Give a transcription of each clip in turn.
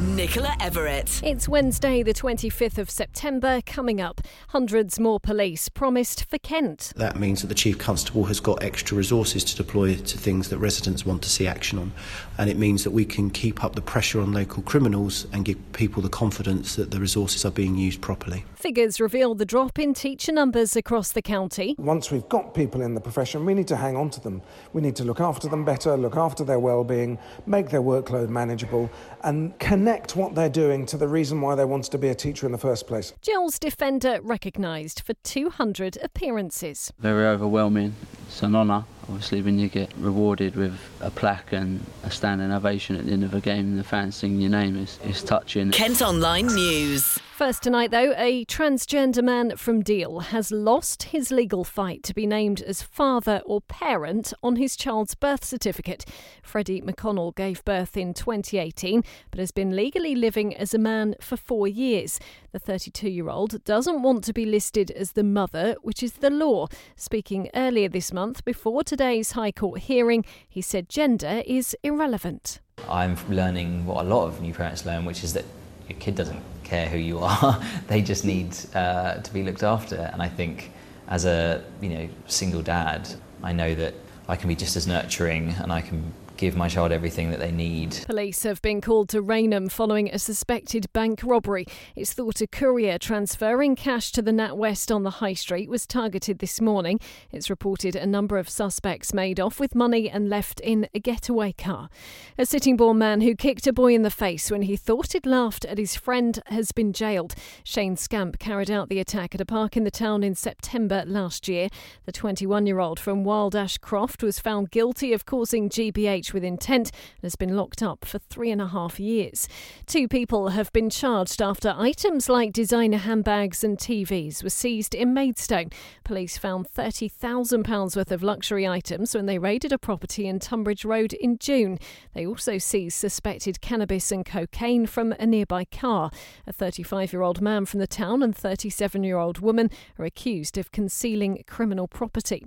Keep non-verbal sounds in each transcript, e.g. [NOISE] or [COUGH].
Nicola Everett. It's Wednesday, the 25th of September. Coming up, hundreds more police promised for Kent. That means that the Chief Constable has got extra resources to deploy to things that residents want to see action on. And it means that we can keep up the pressure on local criminals and give people the confidence that the resources are being used properly. Figures reveal the drop in teacher numbers across the county. Once we've got people in the profession, we need to hang on to them. We need to look after them better, look after their well-being, make their workload manageable, and connect what they're doing to the reason why they wanted to be a teacher in the first place. Gills defender recognised for 200 appearances. Very overwhelming. It's an honour, obviously, when you get rewarded with a plaque and a standing ovation at the end of a game and the fans singing your name. It's, it's touching. Kent Online News. First tonight, though, a transgender man from Deal has lost his legal fight to be named as father or parent on his child's birth certificate. Freddy McConnell gave birth in 2018 but has been legally living as a man for four years. The 32 year old doesn't want to be listed as the mother, which is the law. Speaking earlier this month before today's High Court hearing, he said gender is irrelevant. I'm learning what a lot of new parents learn, which is that your kid doesn't care who you are. [LAUGHS] they just need uh, to be looked after. And I think as a you know single dad, I know that I can be just as nurturing and I can give my child everything that they need. Police have been called to Rainham following a suspected bank robbery. It's thought a courier transferring cash to the NatWest on the High Street was targeted this morning. It's reported a number of suspects made off with money and left in a getaway car. A Sittingbourne man who kicked a boy in the face when he thought he'd laughed at his friend has been jailed. Shane Scamp carried out the attack at a park in the town in September last year. The 21 year old from Wild Ash Croft was found guilty of causing GBH with intent and has been locked up for three and a half years. Two people have been charged after items like designer handbags and TVs were seized in Maidstone. Police found £30,000 worth of luxury items when they raided a property in Tunbridge Road in June. They also seized suspected cannabis and cocaine from a nearby car. A 35 year old man from the town and 37 year old woman are accused of concealing criminal property.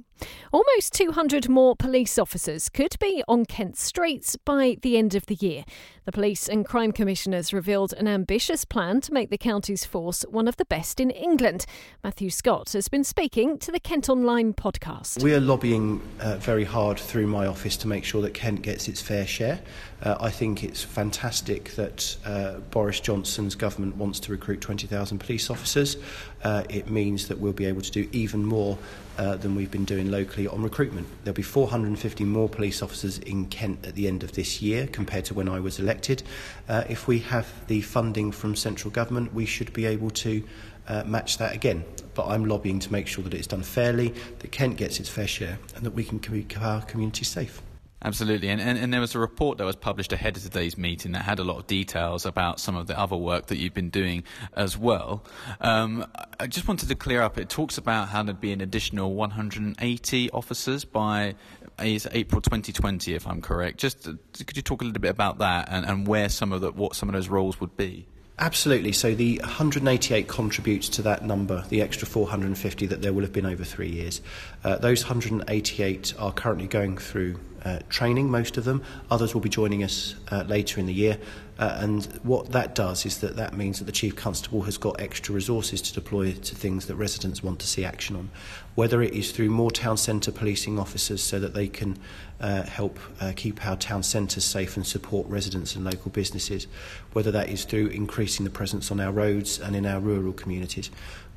Almost 200 more police officers could be on Kent streets by the end of the year. The police and crime commissioners revealed an ambitious plan to make the county's force one of the best in England. Matthew Scott has been speaking to the Kent Online podcast. We are lobbying uh, very hard through my office to make sure that Kent gets its fair share. Uh, I think it's fantastic that uh, Boris Johnson's government wants to recruit 20,000 police officers. uh, it means that we'll be able to do even more uh, than we've been doing locally on recruitment. There'll be 450 more police officers in Kent at the end of this year compared to when I was elected. Uh, if we have the funding from central government, we should be able to uh, match that again. But I'm lobbying to make sure that it's done fairly, that Kent gets its fair share, and that we can keep our community safe. Absolutely. And, and, and, there was a report that was published ahead of today's meeting that had a lot of details about some of the other work that you've been doing as well. Um, I just wanted to clear up. It talks about how there'd be an additional 180 officers by April 2020, if I'm correct. Just uh, could you talk a little bit about that and, and where some of the, what some of those roles would be? Absolutely. So the 188 contributes to that number, the extra 450 that there will have been over three years. Uh, those 188 are currently going through uh, training, most of them. Others will be joining us uh, later in the year. Uh, and what that does is that that means that the Chief Constable has got extra resources to deploy to things that residents want to see action on, whether it is through more town centre policing officers so that they can uh, help uh, keep our town centres safe and support residents and local businesses, whether that is through increasing the presence on our roads and in our rural communities,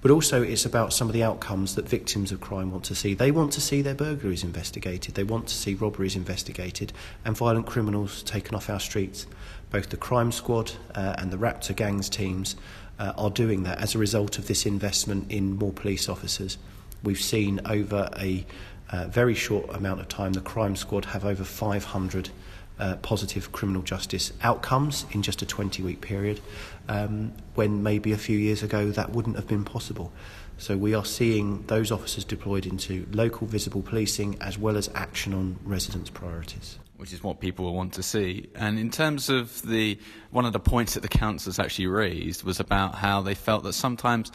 But also, it's about some of the outcomes that victims of crime want to see. They want to see their burglaries investigated, they want to see robberies investigated, and violent criminals taken off our streets. Both the crime squad uh, and the Raptor gangs teams uh, are doing that as a result of this investment in more police officers. We've seen over a uh, very short amount of time the crime squad have over 500 uh, positive criminal justice outcomes in just a 20 week period, um, when maybe a few years ago that wouldn't have been possible. So we are seeing those officers deployed into local visible policing as well as action on residents' priorities which is what people will want to see. And in terms of the one of the points that the councillors actually raised was about how they felt that sometimes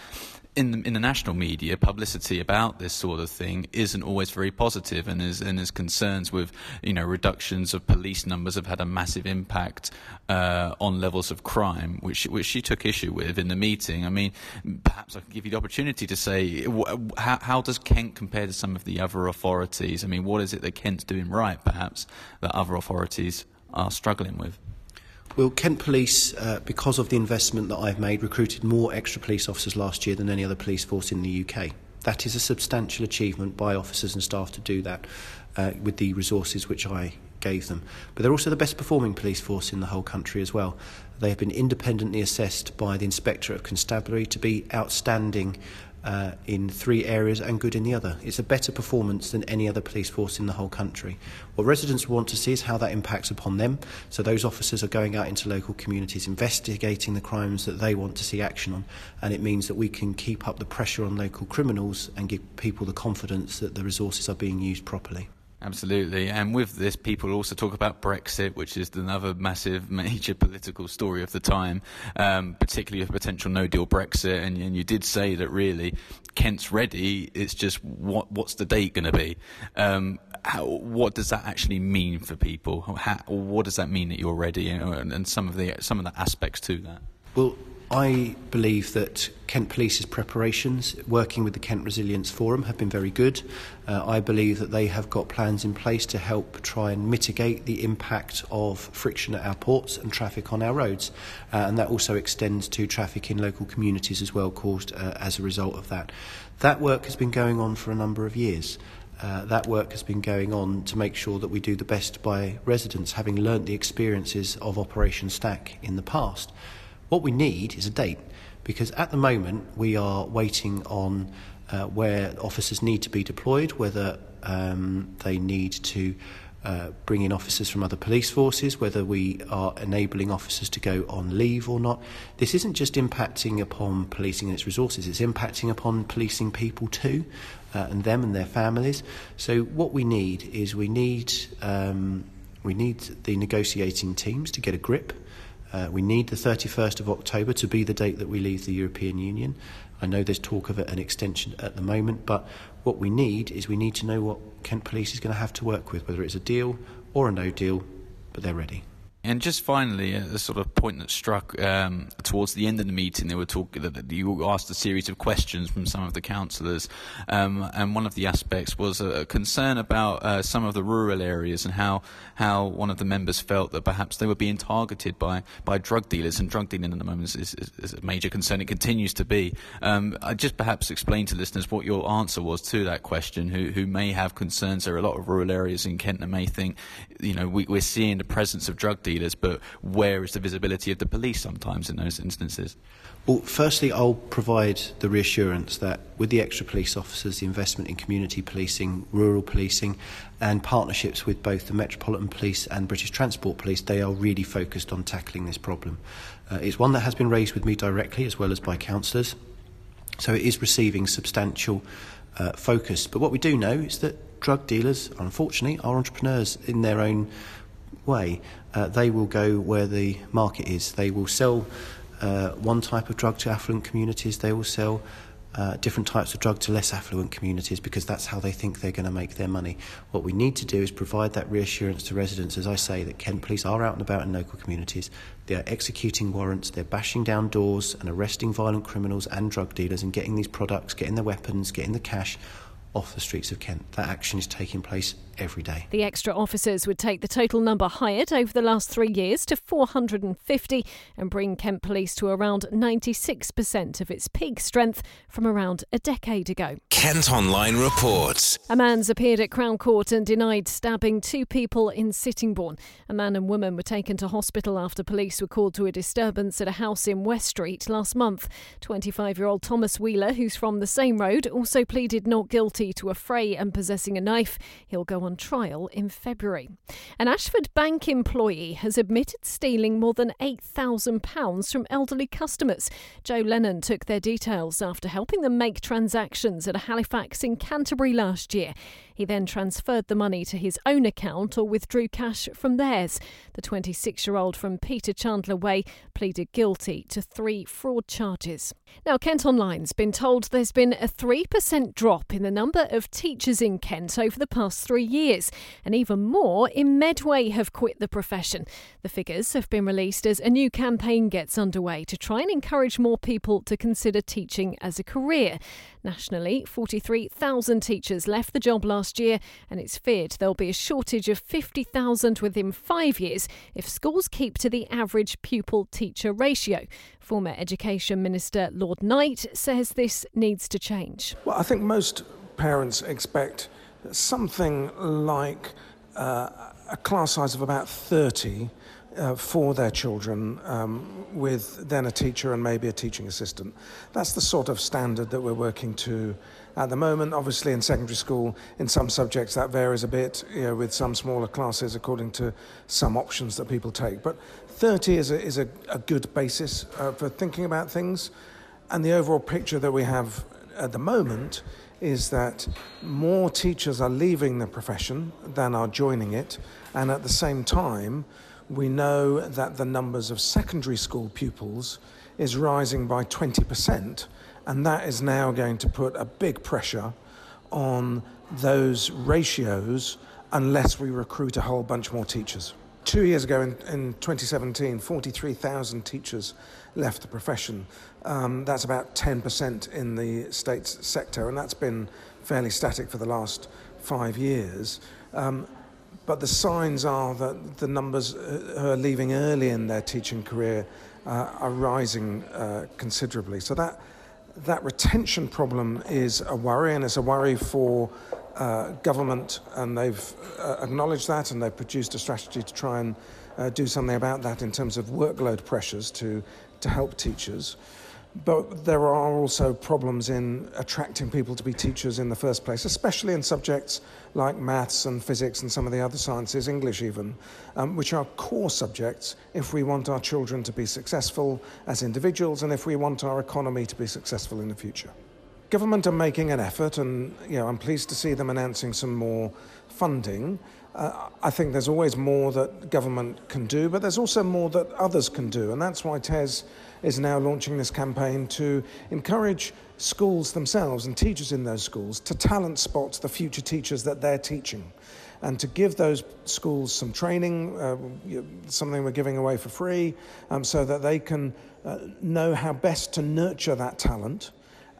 in the, in the national media, publicity about this sort of thing isn't always very positive, and is and is concerns with you know reductions of police numbers have had a massive impact uh, on levels of crime, which which she took issue with in the meeting. I mean, perhaps I can give you the opportunity to say how, how does Kent compare to some of the other authorities? I mean, what is it that Kent's doing right, perhaps that other authorities are struggling with? Well, Kent Police, uh, because of the investment that I've made, recruited more extra police officers last year than any other police force in the UK. That is a substantial achievement by officers and staff to do that uh, with the resources which I gave them. But they're also the best performing police force in the whole country as well. They have been independently assessed by the Inspector of Constabulary to be outstanding uh, in three areas and good in the other. It's a better performance than any other police force in the whole country. What residents want to see is how that impacts upon them. So those officers are going out into local communities, investigating the crimes that they want to see action on, and it means that we can keep up the pressure on local criminals and give people the confidence that the resources are being used properly. Absolutely. And with this, people also talk about Brexit, which is another massive, [LAUGHS] major political story of the time, um, particularly a potential no deal Brexit. And, and, you did say that really Kent's ready. It's just what, what's the date going to be? Um, how, what does that actually mean for people? How, what does that mean that you're ready? And, and some of the some of the aspects to that. Well, I believe that Kent Police's preparations, working with the Kent Resilience Forum, have been very good. Uh, I believe that they have got plans in place to help try and mitigate the impact of friction at our ports and traffic on our roads. Uh, and that also extends to traffic in local communities as well, caused uh, as a result of that. That work has been going on for a number of years. Uh, that work has been going on to make sure that we do the best by residents, having learnt the experiences of Operation Stack in the past. What we need is a date because at the moment we are waiting on uh, where officers need to be deployed, whether um, they need to uh, bring in officers from other police forces, whether we are enabling officers to go on leave or not. This isn't just impacting upon policing and its resources, it's impacting upon policing people too, uh, and them and their families. So what we need is we need um, we need the negotiating teams to get a grip uh, we need the 31st of October to be the date that we leave the European Union. I know there's talk of an extension at the moment, but what we need is we need to know what Kent Police is going to have to work with, whether it's a deal or a no deal, but they're ready. And just finally, a sort of point that struck um, towards the end of the meeting, they were talking that you asked a series of questions from some of the councillors, um, and one of the aspects was a, concern about uh, some of the rural areas and how how one of the members felt that perhaps they were being targeted by by drug dealers, and drug dealing at the moment is, is, is a major concern. It continues to be. Um, I just perhaps explain to listeners what your answer was to that question. Who who may have concerns? There are a lot of rural areas in Kent that may think, you know, we, we're seeing the presence of drug dealers dealers, but where is the visibility of the police sometimes in those instances? Well, firstly, I'll provide the reassurance that with the extra police officers, the investment in community policing, rural policing, and partnerships with both the Metropolitan Police and British Transport Police, they are really focused on tackling this problem. Uh, it's one that has been raised with me directly as well as by councillors, so it is receiving substantial uh, focus. But what we do know is that drug dealers, unfortunately, are entrepreneurs in their own way, uh, they will go where the market is. They will sell uh, one type of drug to affluent communities, they will sell uh, different types of drug to less affluent communities because that's how they think they're going to make their money. What we need to do is provide that reassurance to residents, as I say, that Kent Police are out and about in local communities. They're executing warrants, they're bashing down doors and arresting violent criminals and drug dealers and getting these products, getting the weapons, getting the cash off the streets of Kent. That action is taking place every day. The extra officers would take the total number hired over the last three years to 450 and bring Kent Police to around 96% of its peak strength from around a decade ago. Kent Online reports. A man's appeared at Crown Court and denied stabbing two people in Sittingbourne. A man and woman were taken to hospital after police were called to a disturbance at a house in West Street last month. 25 year old Thomas Wheeler, who's from the same road, also pleaded not guilty to affray and possessing a knife. He'll go on trial in February. An Ashford Bank employee has admitted stealing more than £8,000 from elderly customers. Joe Lennon took their details after helping them make transactions at a Halifax in Canterbury last year. He then transferred the money to his own account or withdrew cash from theirs. The 26 year old from Peter Chandler Way pleaded guilty to three fraud charges. Now, Kent Online's been told there's been a 3% drop in the number of teachers in Kent over the past three years, and even more in Medway have quit the profession. The figures have been released as a new campaign gets underway to try and encourage more people to consider teaching as a career. Nationally, 43,000 teachers left the job last year, and it's feared there'll be a shortage of 50,000 within five years if schools keep to the average pupil teacher ratio. Former Education Minister Lord Knight says this needs to change. Well, I think most parents expect something like uh, a class size of about 30 uh, for their children um, with then a teacher and maybe a teaching assistant. That's the sort of standard that we're working to at the moment. Obviously, in secondary school, in some subjects that varies a bit, you know, with some smaller classes according to some options that people take. But 30 is a, is a, a good basis uh, for thinking about things. And the overall picture that we have at the moment is that more teachers are leaving the profession than are joining it, and at the same time, we know that the numbers of secondary school pupils is rising by 20%, and that is now going to put a big pressure on those ratios unless we recruit a whole bunch more teachers. Two years ago, in, in 2017, 43,000 teachers left the profession. Um, that's about 10% in the state's sector, and that's been fairly static for the last five years. Um, but the signs are that the numbers uh, who are leaving early in their teaching career uh, are rising uh, considerably. So that that retention problem is a worry, and it's a worry for uh, government, and they've uh, acknowledged that, and they've produced a strategy to try and uh, do something about that in terms of workload pressures to to help teachers. But there are also problems in attracting people to be teachers in the first place, especially in subjects like maths and physics and some of the other sciences, English even, um, which are core subjects if we want our children to be successful as individuals and if we want our economy to be successful in the future. Government are making an effort, and you know, I'm pleased to see them announcing some more funding. Uh, I think there's always more that government can do, but there's also more that others can do, and that's why TES is now launching this campaign to encourage schools themselves and teachers in those schools to talent spot the future teachers that they're teaching and to give those schools some training, uh, something we're giving away for free, um, so that they can uh, know how best to nurture that talent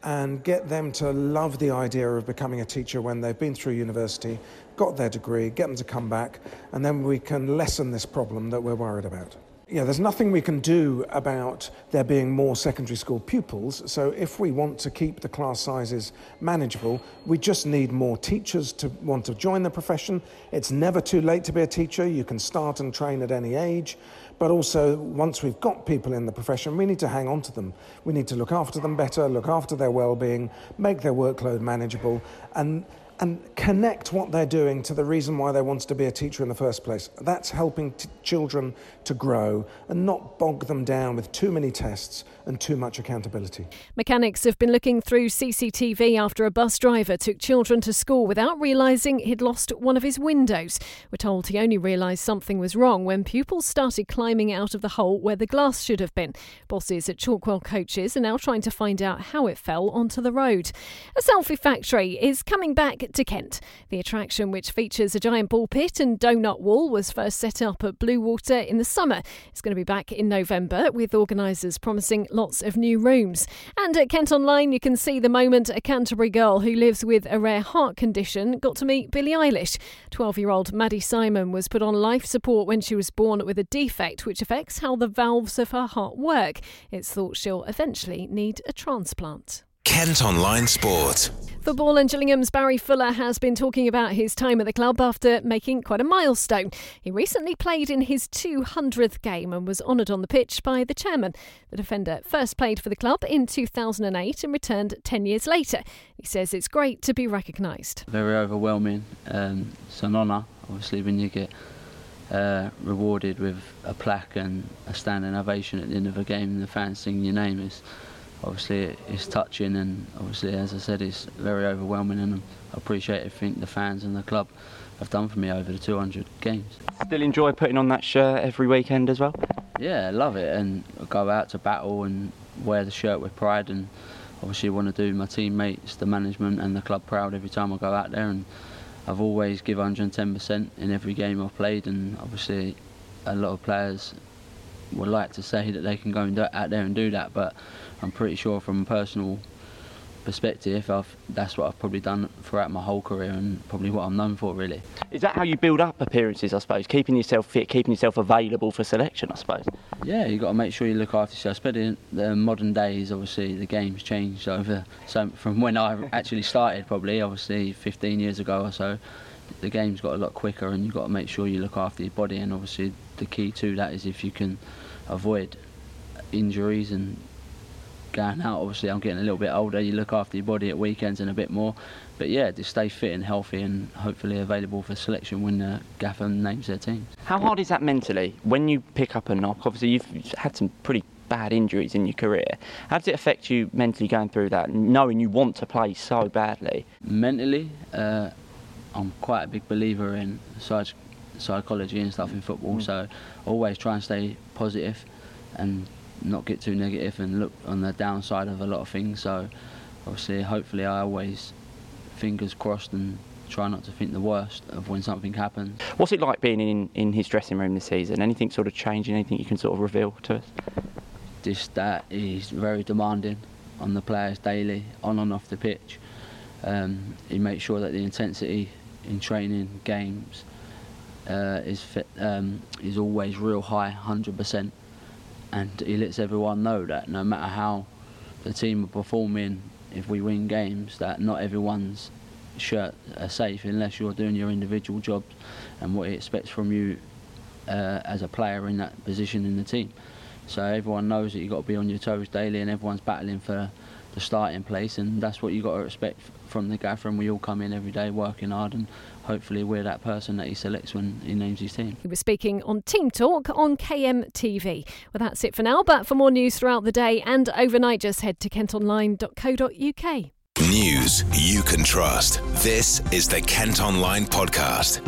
and get them to love the idea of becoming a teacher when they've been through university, got their degree, get them to come back, and then we can lessen this problem that we're worried about yeah, there's nothing we can do about there being more secondary school pupils. So if we want to keep the class sizes manageable, we just need more teachers to want to join the profession. It's never too late to be a teacher. You can start and train at any age. But also, once we've got people in the profession, we need to hang on to them. We need to look after them better, look after their well-being, make their workload manageable, and and connect what they're doing to the reason why they wanted to be a teacher in the first place. That's helping t- children to grow and not bog them down with too many tests and too much accountability. Mechanics have been looking through CCTV after a bus driver took children to school without realising he'd lost one of his windows. We're told he only realised something was wrong when pupils started climbing out of the hole where the glass should have been. Bosses at Chalkwell Coaches are now trying to find out how it fell onto the road. A selfie factory is coming back to Kent. The attraction, which features a giant ball pit and donut wall, was first set up at Bluewater in the summer. It's going to be back in November, with organisers promising lots of new rooms. And at Kent Online, you can see the moment a Canterbury girl who lives with a rare heart condition got to meet Billie Eilish. 12 year old Maddie Simon was put on life support when she was born with a defect which affects how the valves of her heart work. It's thought she'll eventually need a transplant. Kent Online Sport. Football and Gillingham's Barry Fuller has been talking about his time at the club after making quite a milestone. He recently played in his 200th game and was honoured on the pitch by the chairman. The defender first played for the club in 2008 and returned 10 years later. He says it's great to be recognised. Very overwhelming. Um, it's an honour, obviously, when you get uh, rewarded with a plaque and a standing ovation at the end of a game and the fans singing your name. Is obviously it's touching and obviously as I said it's very overwhelming and I appreciate everything the fans and the club have done for me over the 200 games. Still enjoy putting on that shirt every weekend as well? Yeah, I love it and I go out to battle and wear the shirt with pride and obviously want to do my teammates, the management and the club proud every time I go out there and I've always give 110% in every game I've played and obviously a lot of players would like to say that they can go and do, out there and do that but I'm pretty sure from a personal perspective I've, that's what I've probably done throughout my whole career and probably what I'm known for really. Is that how you build up appearances I suppose, keeping yourself fit, keeping yourself available for selection I suppose? Yeah, you've got to make sure you look after yourself. Especially in the modern days, obviously the game's changed over. So from when I actually started, probably obviously 15 years ago or so, the game's got a lot quicker, and you've got to make sure you look after your body. And obviously the key to that is if you can avoid injuries and going out. Obviously, I'm getting a little bit older. You look after your body at weekends and a bit more. But yeah, just stay fit and healthy and hopefully available for selection when the gaffer names their teams. How hard is that mentally when you pick up a knock? Obviously, you've had some pretty bad injuries in your career. How does it affect you mentally going through that, knowing you want to play so badly? Mentally, uh, I'm quite a big believer in psych- psychology and stuff in football, mm. so always try and stay positive and not get too negative and look on the downside of a lot of things. So obviously, hopefully, I always fingers crossed and try not to think the worst of when something happens. What's it like being in, in his dressing room this season? Anything sort of changing? Anything you can sort of reveal to us? Just that he's very demanding on the players daily, on and off the pitch. Um, he makes sure that the intensity in training, games, uh, is fit, um, is always real high, 100% and he lets everyone know that no matter how the team are performing, if we win games, that not everyone's shirt are safe unless you're doing your individual jobs and what he expects from you uh, as a player in that position in the team. So everyone knows that you've got to be on your toes daily and everyone's battling for the starting place and that's what you've got to expect from the gaffer and we all come in every day working hard and hopefully we're that person that he selects when he names his team. He was speaking on Team Talk on KMTV. Well, that's it for now, but for more news throughout the day and overnight, just head to kentonline.co.uk. News you can trust. This is the Kent Online Podcast.